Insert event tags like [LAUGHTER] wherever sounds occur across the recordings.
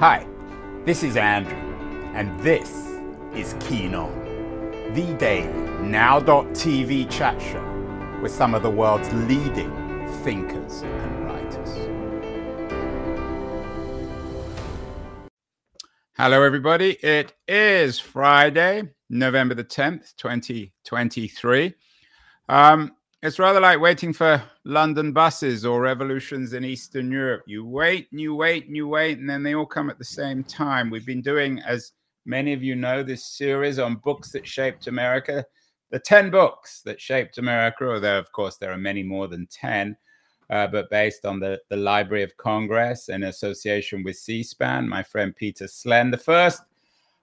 Hi, this is Andrew, and this is Keen On, the daily now.tv chat show with some of the world's leading thinkers and writers. Hello, everybody. It is Friday, November the 10th, 2023. Um, it's rather like waiting for London buses or revolutions in Eastern Europe. You wait and you wait and you wait, and then they all come at the same time. We've been doing, as many of you know, this series on books that shaped America, the 10 books that shaped America, although, of course, there are many more than 10, uh, but based on the, the Library of Congress in association with C SPAN, my friend Peter Slen. The first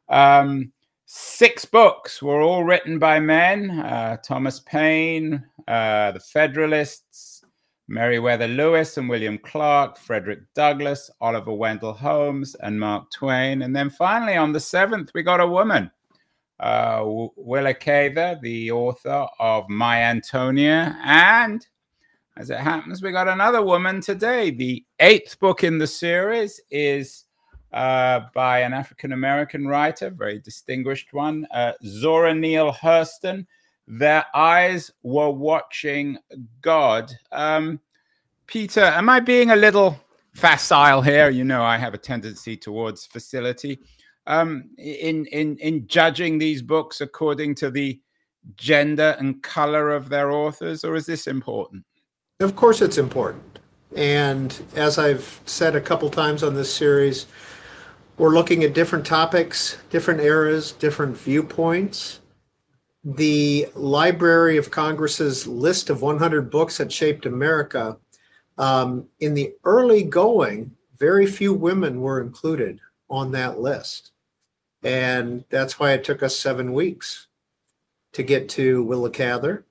um, Six books were all written by men uh, Thomas Paine, uh, The Federalists, Meriwether Lewis and William Clark, Frederick Douglass, Oliver Wendell Holmes, and Mark Twain. And then finally, on the seventh, we got a woman, uh, Willa Cather, the author of My Antonia. And as it happens, we got another woman today. The eighth book in the series is uh, by an African American writer, very distinguished one, uh, Zora Neale Hurston. Their eyes were watching God. Um, Peter, am I being a little facile here? You know, I have a tendency towards facility. Um, in in in judging these books according to the gender and color of their authors, or is this important? Of course, it's important. And as I've said a couple times on this series, we're looking at different topics, different eras, different viewpoints. The Library of Congress's list of 100 books that shaped America, um, in the early going, very few women were included on that list. And that's why it took us seven weeks to get to Willa Cather,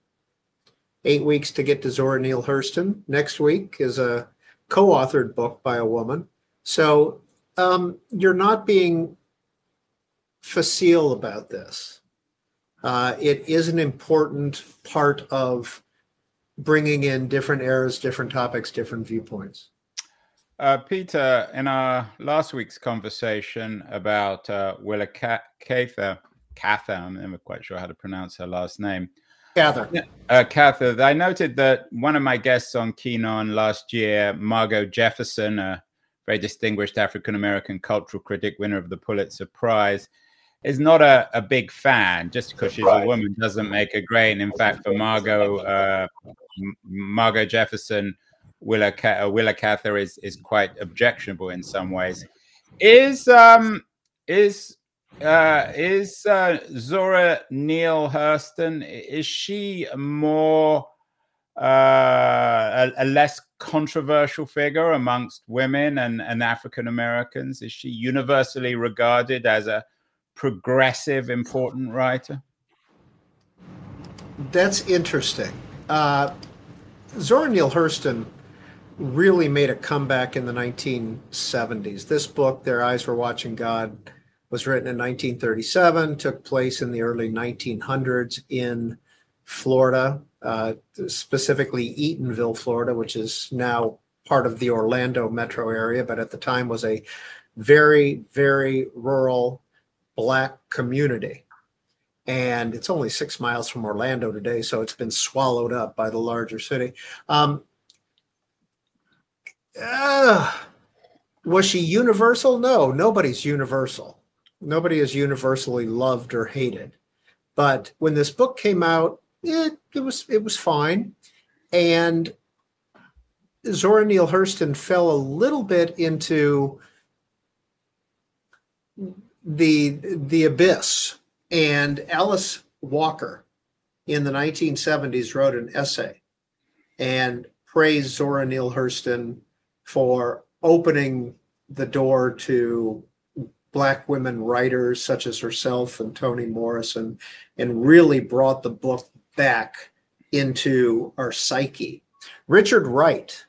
eight weeks to get to Zora Neale Hurston. Next week is a co authored book by a woman. So um, you're not being facile about this. Uh, it is an important part of bringing in different eras, different topics, different viewpoints. Uh, Peter, in our last week's conversation about uh, Willa Cather, Cather, I'm never quite sure how to pronounce her last name. Cather. Uh, Cather, I noted that one of my guests on Keenon last year, Margo Jefferson, a very distinguished African American cultural critic, winner of the Pulitzer Prize, is not a, a big fan. Just because she's a woman doesn't make her great. in fact, for Margo, uh, Margo Jefferson, Willa, uh, Willa Cather is is quite objectionable in some ways. Is um is uh, is uh, Zora Neale Hurston is she more uh, a, a, less controversial figure amongst women and, and African Americans? Is she universally regarded as a progressive, important writer? That's interesting. Uh, Zora Neale Hurston really made a comeback in the 1970s. This book, Their Eyes Were Watching God, was written in 1937, took place in the early 1900s in Florida uh, specifically Eatonville, Florida, which is now part of the Orlando metro area, but at the time was a very, very rural black community. And it's only six miles from Orlando today, so it's been swallowed up by the larger city. Um, uh, was she universal? No, nobody's universal. Nobody is universally loved or hated. But when this book came out, it, it was it was fine. And Zora Neale Hurston fell a little bit into the the abyss. And Alice Walker in the 1970s wrote an essay and praised Zora Neale Hurston for opening the door to black women writers such as herself and Toni Morrison and really brought the book back into our psyche. Richard Wright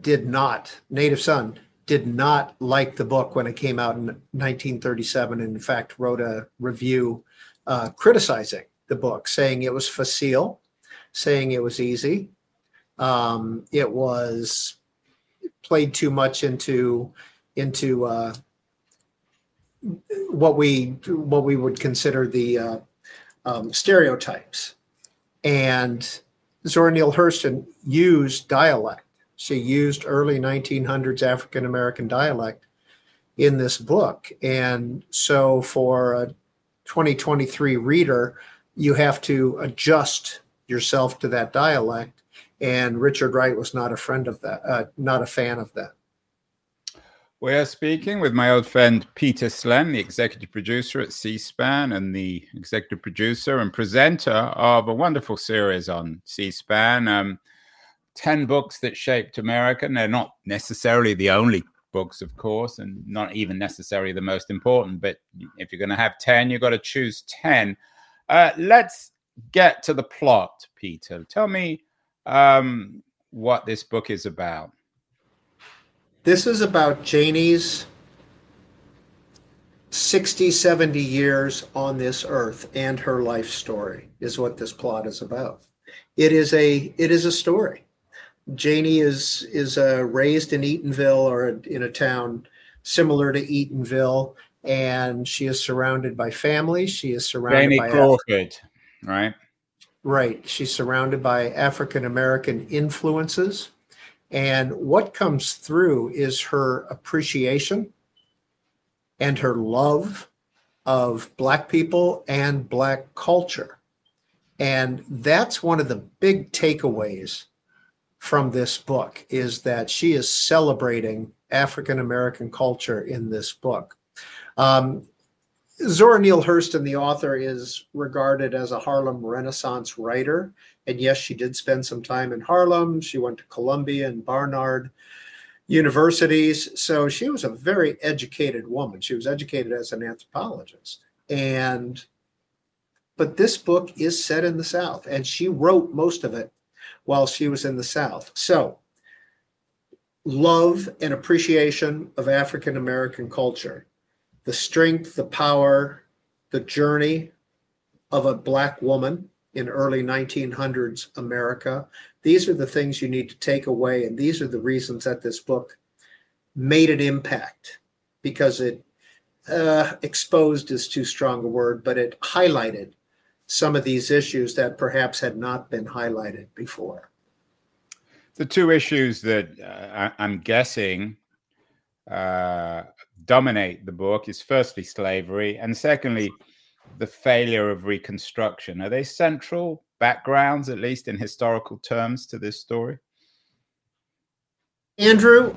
did not, Native Son, did not like the book when it came out in 1937, and in fact, wrote a review uh, criticizing the book, saying it was facile, saying it was easy. Um, it was played too much into into uh, what we what we would consider the uh, um, stereotypes. And Zora Neale Hurston used dialect. She used early 1900s African American dialect in this book. And so for a 2023 reader, you have to adjust yourself to that dialect. And Richard Wright was not a friend of that, uh, not a fan of that. We are speaking with my old friend Peter Slen, the executive producer at C SPAN and the executive producer and presenter of a wonderful series on C SPAN. Um, 10 books that shaped America. And they're not necessarily the only books, of course, and not even necessarily the most important. But if you're going to have 10, you've got to choose 10. Uh, let's get to the plot, Peter. Tell me um, what this book is about. This is about Janie's 60, 70 years on this earth and her life story is what this plot is about. It is a it is a story. Janie is is uh, raised in Eatonville or in a town similar to Eatonville, and she is surrounded by family. She is surrounded Janie by Crawford, right? Right. She's surrounded by African American influences. And what comes through is her appreciation and her love of Black people and Black culture. And that's one of the big takeaways from this book is that she is celebrating African American culture in this book. Um, Zora Neale Hurston, the author, is regarded as a Harlem Renaissance writer. And yes, she did spend some time in Harlem. She went to Columbia and Barnard universities. So she was a very educated woman. She was educated as an anthropologist. And but this book is set in the South, and she wrote most of it while she was in the South. So, love and appreciation of African American culture, the strength, the power, the journey of a Black woman in early 1900s America. These are the things you need to take away. And these are the reasons that this book made an impact because it uh, exposed is too strong a word, but it highlighted some of these issues that perhaps had not been highlighted before. The two issues that uh, I'm guessing uh, dominate the book is firstly slavery, and secondly, the failure of Reconstruction. Are they central backgrounds, at least in historical terms, to this story? Andrew,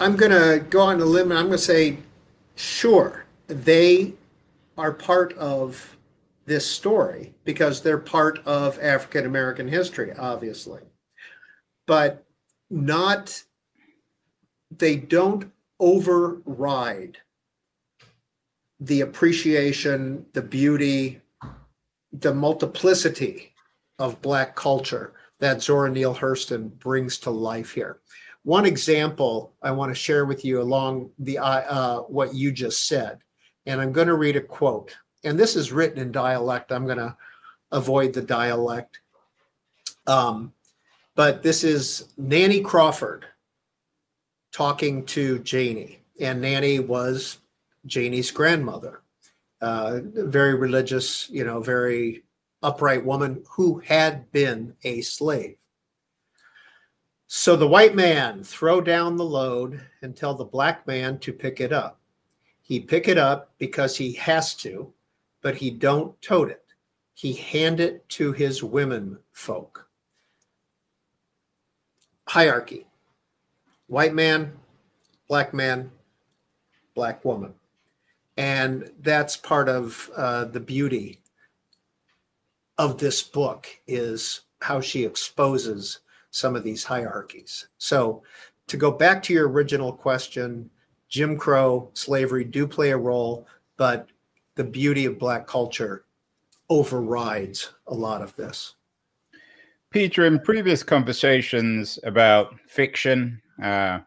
I'm going to go on a limb and I'm going to say, sure, they are part of this story because they're part of African American history, obviously. But not, they don't override the appreciation, the beauty, the multiplicity of Black culture that Zora Neale Hurston brings to life here. One example I want to share with you along the uh, what you just said, and I'm going to read a quote and this is written in dialect. I'm going to avoid the dialect. Um, but this is Nanny Crawford talking to Janie, and Nanny was Janie's grandmother, uh, very religious, you know, very upright woman who had been a slave. So the white man throw down the load and tell the black man to pick it up. He pick it up because he has to, but he don't tote it. He hand it to his women folk. Hierarchy. White man, black man, black woman. And that's part of uh, the beauty of this book is how she exposes some of these hierarchies. So to go back to your original question, Jim Crow, slavery do play a role, but the beauty of black culture overrides a lot of this. Peter, in previous conversations about fiction, uh,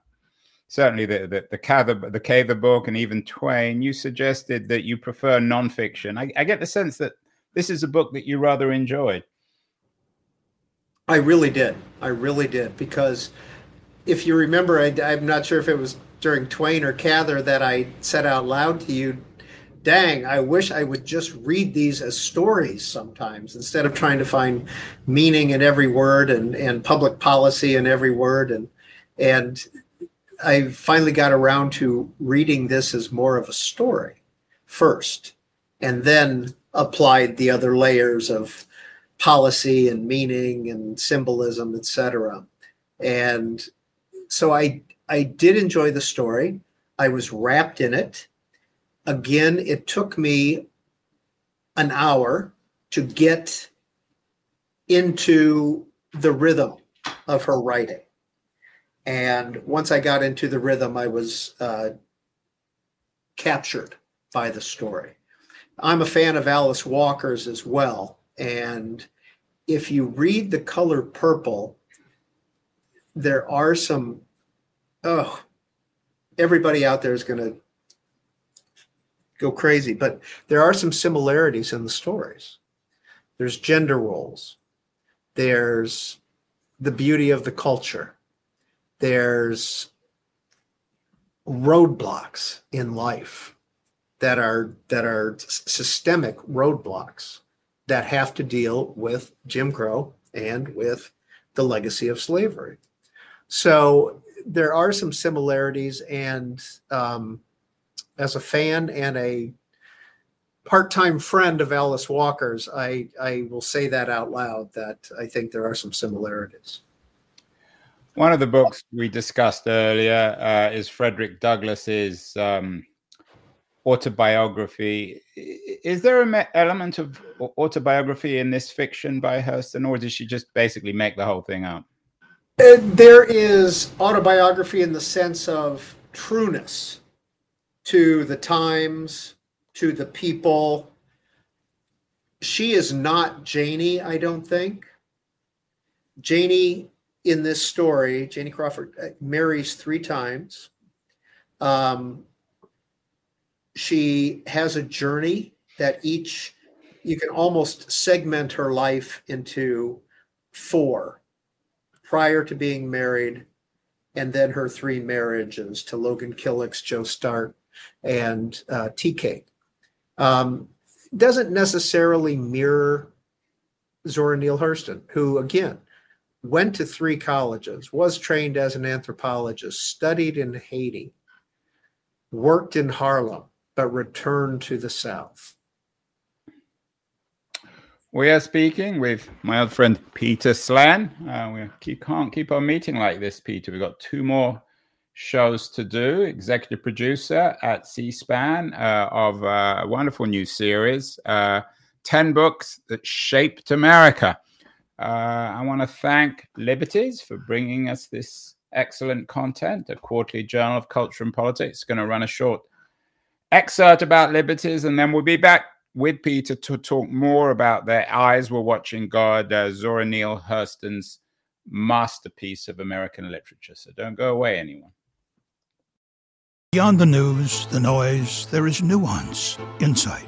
certainly the the the Cather, the Cather book, and even Twain, you suggested that you prefer nonfiction. I, I get the sense that this is a book that you rather enjoyed. I really did. I really did because if you remember, I, am not sure if it was during Twain or Cather that I said out loud to you, dang, I wish I would just read these as stories sometimes instead of trying to find meaning in every word and, and public policy in every word. And, and I finally got around to reading this as more of a story first, and then applied the other layers of policy and meaning and symbolism, etc. And so I I did enjoy the story. I was wrapped in it. Again, it took me an hour to get into the rhythm of her writing. And once I got into the rhythm, I was uh, captured by the story. I'm a fan of Alice Walker's as well. And if you read The Color Purple, there are some oh, everybody out there is going to go crazy. But there are some similarities in the stories. There's gender roles. There's the beauty of the culture. There's roadblocks in life that are that are systemic roadblocks that have to deal with Jim Crow and with the legacy of slavery. So there are some similarities, and um, as a fan and a part-time friend of Alice Walker's, I I will say that out loud that I think there are some similarities. One of the books we discussed earlier uh, is Frederick Douglass's um, autobiography. Is there an element of autobiography in this fiction by Hurston, or did she just basically make the whole thing up? Uh, there is autobiography in the sense of trueness to the times, to the people. She is not Janie, I don't think. Janie in this story, Janie Crawford uh, marries three times. Um, she has a journey that each, you can almost segment her life into four prior to being married, and then her three marriages to Logan Killicks, Joe Starks, and uh, Tea Cake. Um, doesn't necessarily mirror Zora Neale Hurston, who again went to three colleges, was trained as an anthropologist, studied in Haiti, worked in Harlem, but returned to the South. We are speaking with my old friend Peter Slen. Uh, we keep, can't keep on meeting like this, Peter. We've got two more shows to do. Executive producer at C SPAN uh, of uh, a wonderful new series, uh, 10 Books That Shaped America. Uh, I want to thank Liberties for bringing us this excellent content, a quarterly journal of culture and politics. Going to run a short excerpt about Liberties, and then we'll be back with Peter to talk more about Their Eyes Were Watching God, uh, Zora Neale Hurston's masterpiece of American literature. So don't go away, anyone. Beyond the news, the noise, there is nuance, insight.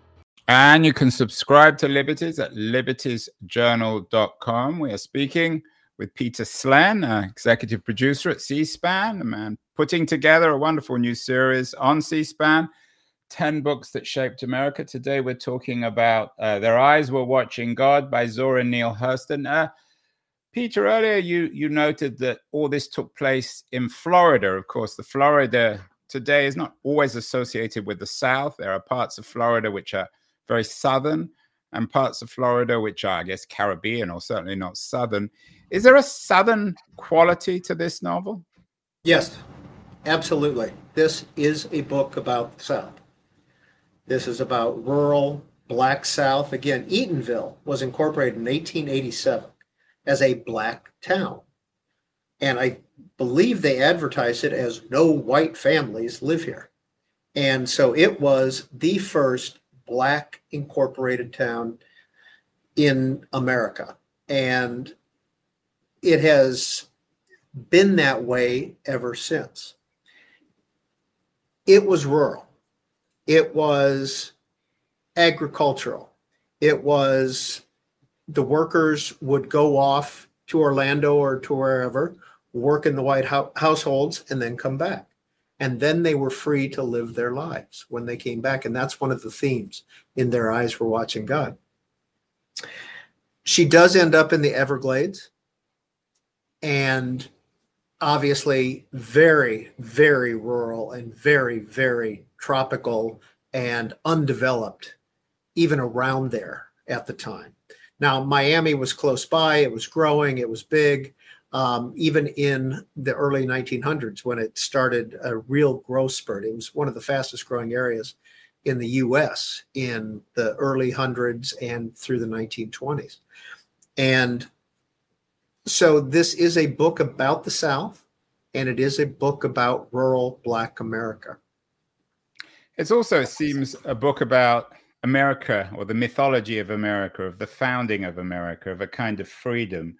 And you can subscribe to Liberties at libertiesjournal.com. We are speaking with Peter Slen, uh, executive producer at C SPAN, a man putting together a wonderful new series on C SPAN 10 books that shaped America. Today we're talking about uh, Their Eyes Were Watching God by Zora Neale Hurston. Uh, Peter, earlier you, you noted that all this took place in Florida. Of course, the Florida today is not always associated with the South. There are parts of Florida which are very southern and parts of Florida which are, I guess, Caribbean or certainly not southern. Is there a southern quality to this novel? Yes, absolutely. This is a book about the South. This is about rural Black South. Again, Eatonville was incorporated in 1887 as a black town. And I believe they advertised it as no white families live here. And so it was the first black incorporated town in America. And it has been that way ever since. It was rural, it was agricultural, it was the workers would go off to Orlando or to wherever, work in the white ho- households, and then come back. And then they were free to live their lives when they came back. And that's one of the themes in their eyes were watching God. She does end up in the Everglades and obviously very, very rural and very, very tropical and undeveloped, even around there at the time. Now, Miami was close by, it was growing, it was big. Um, even in the early 1900s, when it started a real growth spurt, it was one of the fastest growing areas in the US in the early hundreds and through the 1920s. And so this is a book about the South, and it is a book about rural Black America. It's also, it seems, a book about America or the mythology of America, of the founding of America, of a kind of freedom.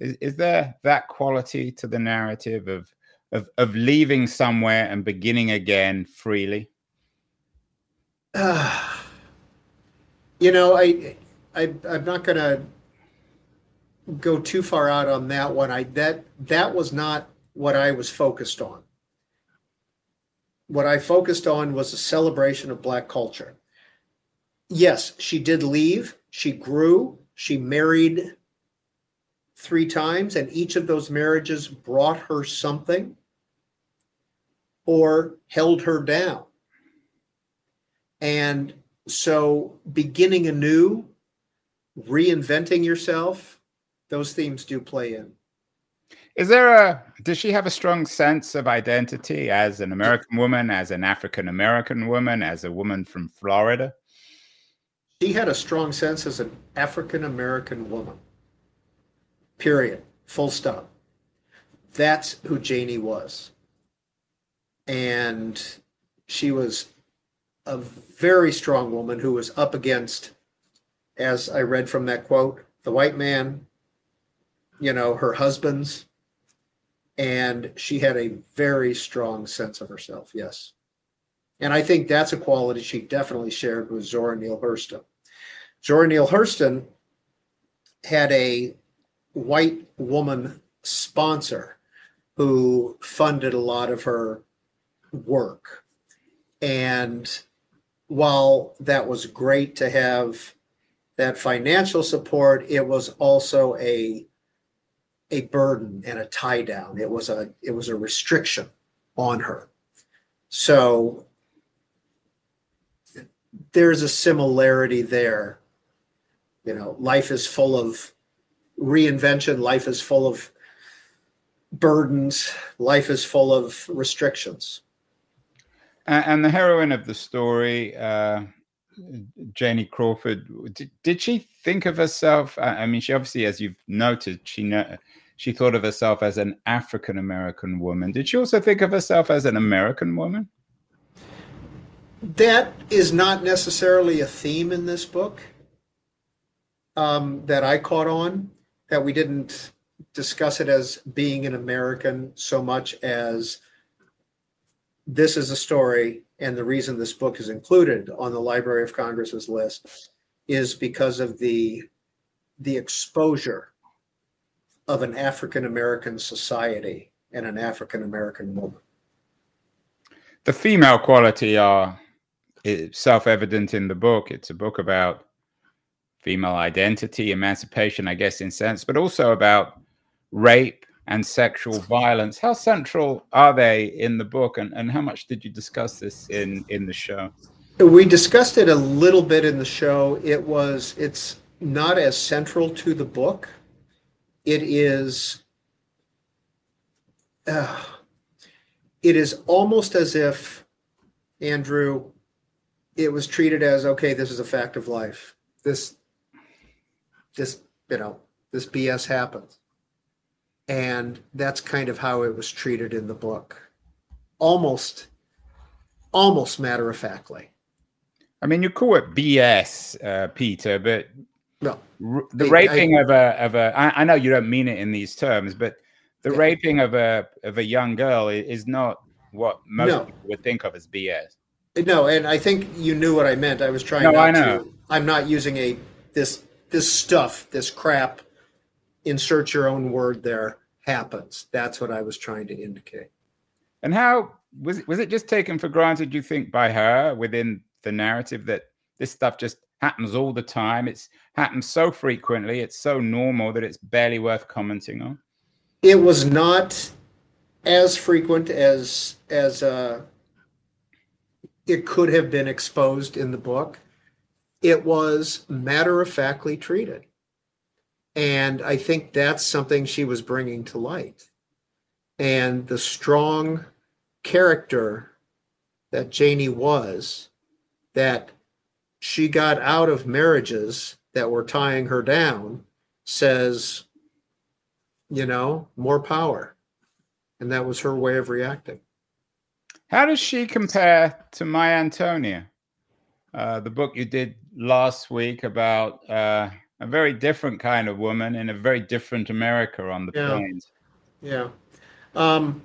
Is, is there that quality to the narrative of, of, of leaving somewhere and beginning again freely? Uh, [SIGHS] you know, I, I I'm not going to go too far out on that one. I that that was not what I was focused on. What I focused on was a celebration of black culture yes, she did leave. She grew. She married three times, and each of those marriages brought her something or held her down. And so, beginning anew, reinventing yourself, those themes do play in. Is there a, does she have a strong sense of identity as an American woman, as an African American woman, as a woman from Florida? She had a strong sense as an African American woman. Period. Full stop. That's who Janie was. And she was a very strong woman who was up against, as I read from that quote, the white man, you know, her husbands, and she had a very strong sense of herself. Yes. And I think that's a quality she definitely shared with Zora Neale Hurston. Zora Neale Hurston had a white woman sponsor who funded a lot of her work. And while that was great to have that financial support, it was also a a burden and a tie down. It was a it was a restriction on her. So there's a similarity there. You know, life is full of reinvention, life is full of burdens, life is full of restrictions. And the heroine of the story, uh, Janie Crawford, did, did, she think of herself? I mean, she obviously, as you've noted, she know, she thought of herself as an African American woman. Did she also think of herself as an American woman? That is not necessarily a theme in this book um, that I caught on. That we didn't discuss it as being an American so much as this is a story, and the reason this book is included on the Library of Congress's list is because of the the exposure of an African American society and an African American woman. The female quality are eh, self evident in the book. It's a book about female identity, emancipation, I guess, in sense, but also about rape and sexual violence. How central are they in the book, and, and how much did you discuss this in in the show? We discussed it a little bit in the show. It was it's not as central to the book. It is. Uh, it is almost as if Andrew it was treated as okay this is a fact of life this this you know this bs happens and that's kind of how it was treated in the book almost almost matter of factly I mean, you call it BS, uh, Peter, but no, r- the raping I, of a of a. I, I know you don't mean it in these terms, but the yeah. raping of a of a young girl is not what most no. people would think of as BS. No, and I think you knew what I meant. I was trying. No, I know. To, I'm not using a this this stuff, this crap. Insert your own word there. Happens. That's what I was trying to indicate. And how was it, was it just taken for granted? You think by her within the narrative that this stuff just happens all the time? It's happens so frequently. It's so normal that it's barely worth commenting on. It was not as frequent as as uh, it could have been exposed in the book. It was matter of factly treated. And I think that's something she was bringing to light. And the strong character that Janie was, that she got out of marriages that were tying her down, says, you know, more power. And that was her way of reacting. How does she compare to My Antonia, uh, the book you did last week about uh, a very different kind of woman in a very different America on the yeah. plains? Yeah. Um,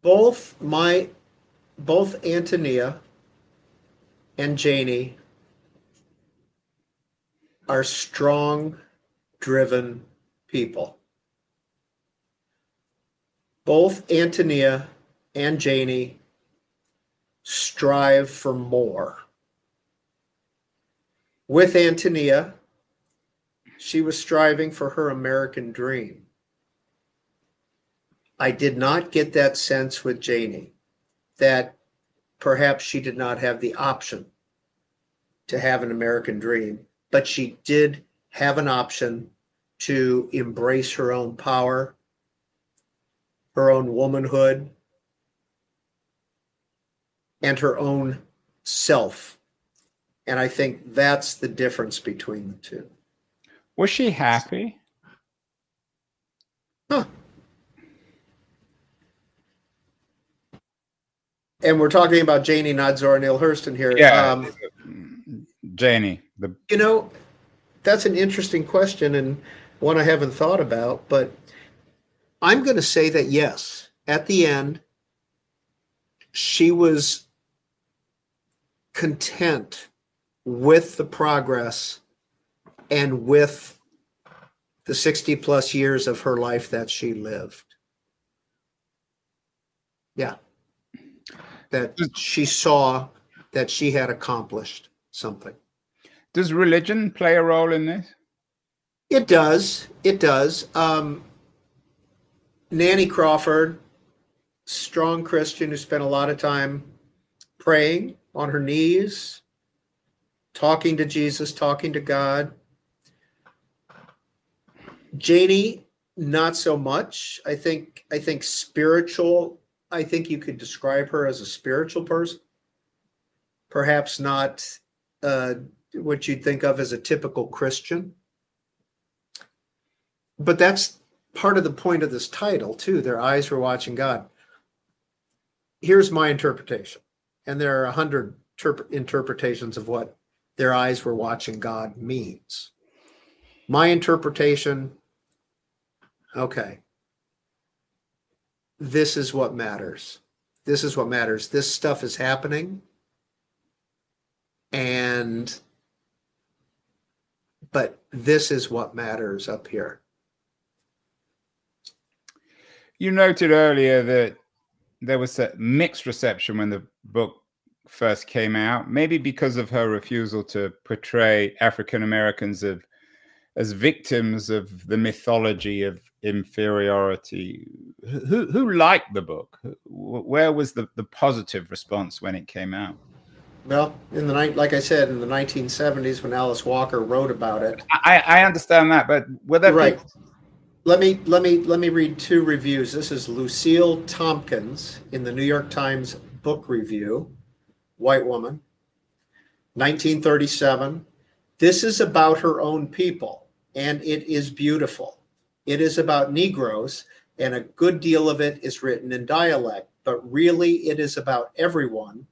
both my both Antonia and Janie are strong, driven people both Antonia and Janie strive for more. With Antonia, she was striving for her American dream. I did not get that sense with Janie that perhaps she did not have the option to have an American dream, but she did have an option to embrace her own power her own womanhood, and her own self. And I think that's the difference between the two. Was she happy? Huh. And we're talking about Janie, not Zora Neale Hurston here. Yeah, um, Janie. The... You know, that's an interesting question and one I haven't thought about. But I'm going to say that yes, at the end, she was content with the progress and with the 60 plus years of her life that she lived. Yeah. That she saw that she had accomplished something. Does religion play a role in this? It does. It does. Um, Nanny Crawford, strong Christian who spent a lot of time praying on her knees, talking to Jesus, talking to God. Janie, not so much. I think I think spiritual. I think you could describe her as a spiritual person. Perhaps not uh, what you'd think of as a typical Christian. But that's part of the point of this title too their eyes were watching god here's my interpretation and there are a hundred terp- interpretations of what their eyes were watching god means. My interpretation okay. This is what matters. This is what matters. This stuff is happening. And but this is what matters up here. You noted earlier that there was a mixed reception when the book first came out, maybe because of her refusal to portray African Americans of as victims of the mythology of inferiority. Who who liked the book? Where was the, the positive response when it came out? Well, in the night, like I said, in the 1970s, when Alice Walker wrote about it, I, I understand that, but were there right? Let me let me let me read two reviews. This is Lucille Tompkins in the New York Times Book Review, white woman, 1937. This is about her own people, and it is beautiful. It is about Negroes, and a good deal of it is written in dialect. but really it is about everyone,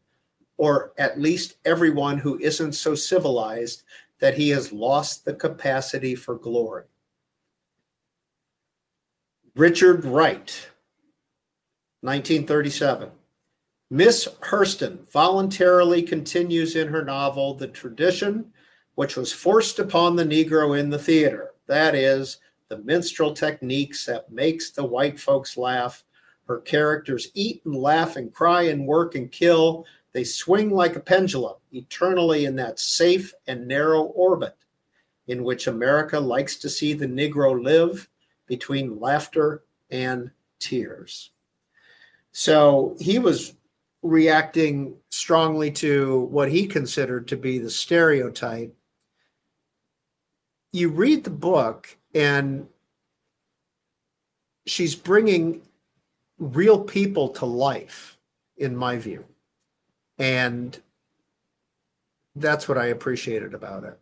or at least everyone who isn't so civilized that he has lost the capacity for glory. Richard Wright, 1937. Miss Hurston voluntarily continues in her novel the tradition which was forced upon the Negro in the theater. That is, the minstrel techniques that makes the white folks laugh. Her characters eat and laugh and cry and work and kill. They swing like a pendulum, eternally in that safe and narrow orbit in which America likes to see the Negro live between laughter and tears. So he was reacting strongly to what he considered to be the stereotype. You read the book, and she's bringing real people to life, in my view. And that's what I appreciated about it.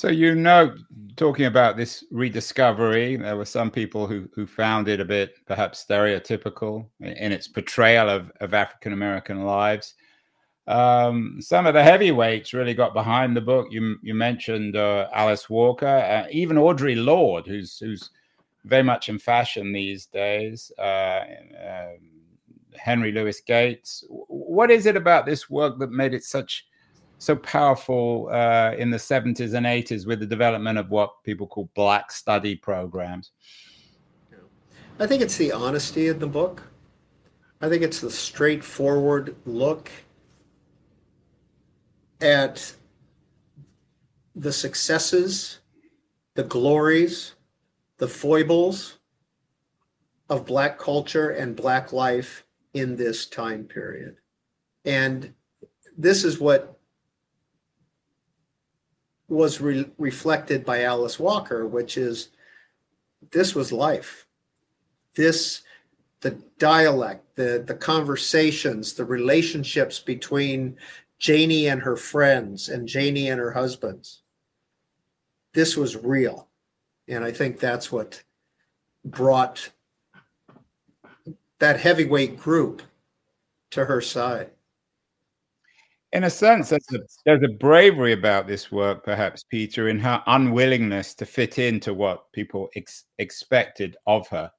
So you know, talking about this rediscovery, there were some people who who found it a bit perhaps stereotypical in its portrayal of, of African American lives. Um, some of the heavyweights really got behind the book. You you mentioned uh, Alice Walker, uh, even Audre Lorde, who's who's very much in fashion these days. Uh, um, Henry Louis Gates. What is it about this work that made it such so powerful uh, in the 70s and 80s with the development of what people call black study programs? I think it's the honesty of the book. I think it's the straightforward look at the successes, the glories, the foibles of Black culture and Black life in this time period. And this is what was re- reflected by Alice Walker, which is this was life. This, the dialect, the, the conversations, the relationships between Janie and her friends and Janie and her husbands. This was real. And I think that's what brought that heavyweight group to her side in a sense, there's a, there's a, bravery about this work, perhaps, Peter, in her unwillingness to fit into what people ex- expected of her.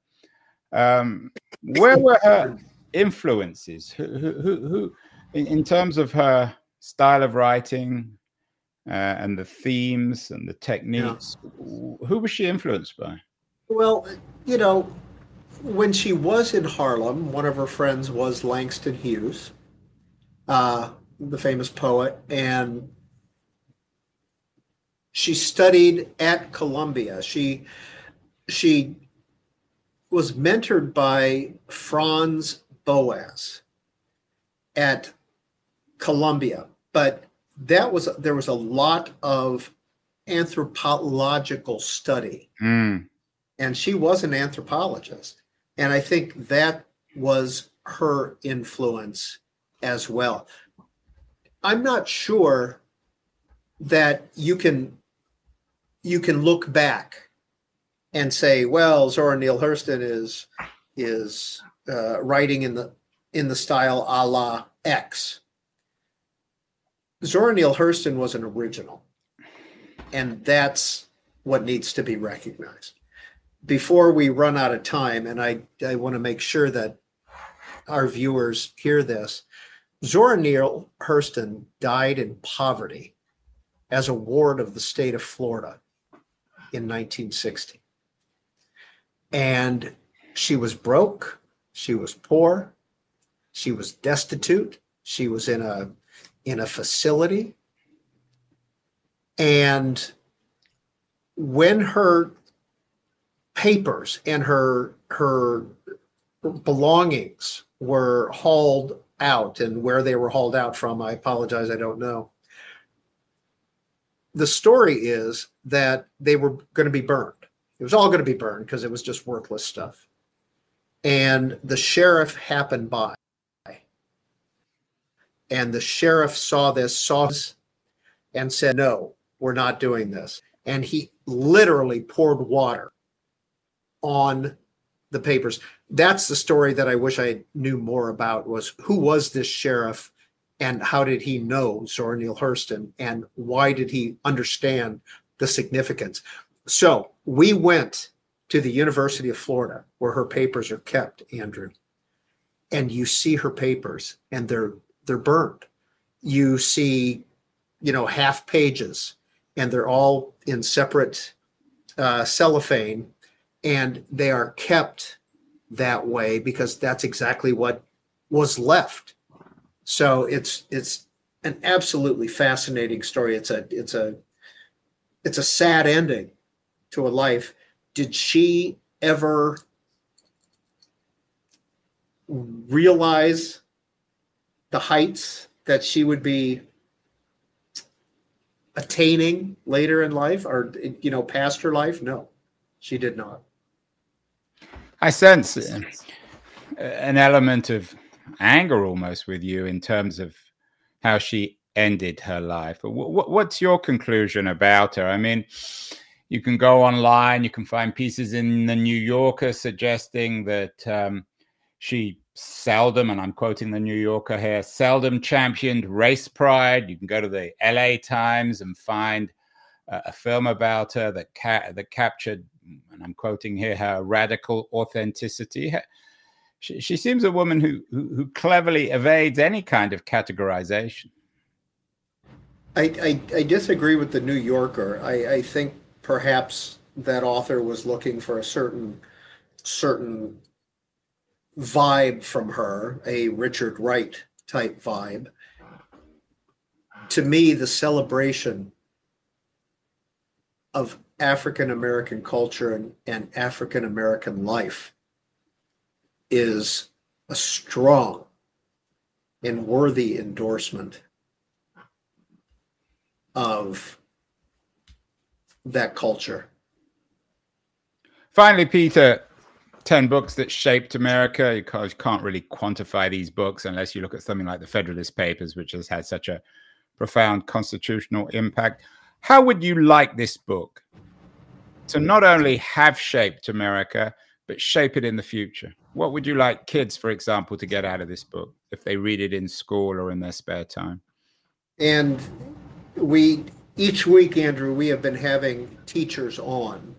Um, where were her influences? Who, who, who, who in, in, terms of her style of writing uh, and the themes and the techniques, yeah. who was she influenced by? Well, you know, when she was in Harlem, one of her friends was Langston Hughes. Uh, the famous poet, and she studied at Columbia. She she was mentored by Franz Boas at Columbia, but that was there was a lot of anthropological study, mm. and she was an anthropologist, and I think that was her influence as well. I'm not sure that you can you can look back and say, well, Zora Neale Hurston is is uh, writing in the in the style a la X. Zora Neale Hurston was an original, and that's what needs to be recognized. Before we run out of time, and I, I want to make sure that our viewers hear this, Zora Neale Hurston died in poverty as a ward of the state of Florida in 1960. And she was broke, she was poor, she was destitute, she was in a in a facility. And when her papers and her her belongings were hauled out and where they were hauled out from, I apologize, I don't know. The story is that they were going to be burned. It was all going to be burned because it was just worthless stuff. And the sheriff happened by. And the sheriff saw this, saw this, and said, No, we're not doing this. And he literally poured water on the papers. That's the story that I wish I knew more about was who was this sheriff and how did he know Zora Neale Hurston and why did he understand the significance? So we went to the University of Florida where her papers are kept, Andrew. And you see her papers and they're they're burned. You see, you know, half pages and they're all in separate uh, cellophane and they are kept that way because that's exactly what was left. So it's it's an absolutely fascinating story. It's a it's a it's a sad ending to a life. Did she ever realize the heights that she would be attaining later in life or you know past her life no she did not i sense an element of anger almost with you in terms of how she ended her life what's your conclusion about her i mean you can go online you can find pieces in the new yorker suggesting that um, she seldom, and I'm quoting the New Yorker here, seldom championed race pride. You can go to the LA Times and find uh, a film about her that ca- that captured, I'm quoting here, her radical authenticity. She, she seems a woman who, who, who cleverly evades any kind of categorization. I, I, I disagree with the New Yorker. I, I think perhaps that author was looking for a certain certain vibe from her, a Richard Wright type vibe. To me, the celebration of African American culture and, and African American life is a strong and worthy endorsement of that culture. Finally, Peter, 10 books that shaped America. You can't really quantify these books unless you look at something like the Federalist Papers, which has had such a profound constitutional impact. How would you like this book to not only have shaped America, but shape it in the future? What would you like kids, for example, to get out of this book if they read it in school or in their spare time? And we, each week, Andrew, we have been having teachers on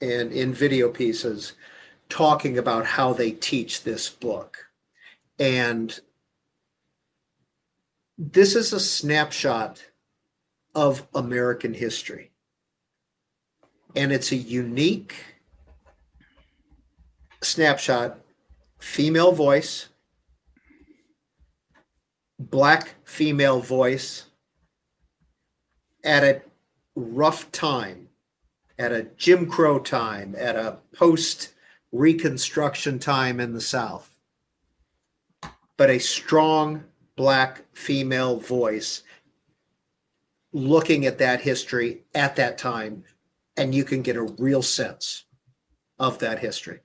and in video pieces talking about how they teach this book. And this is a snapshot of American history. And it's a unique snapshot, female voice, black female voice at a rough time, at a Jim Crow time, at a post Reconstruction time in the South, but a strong black female voice looking at that history at that time, and you can get a real sense of that history.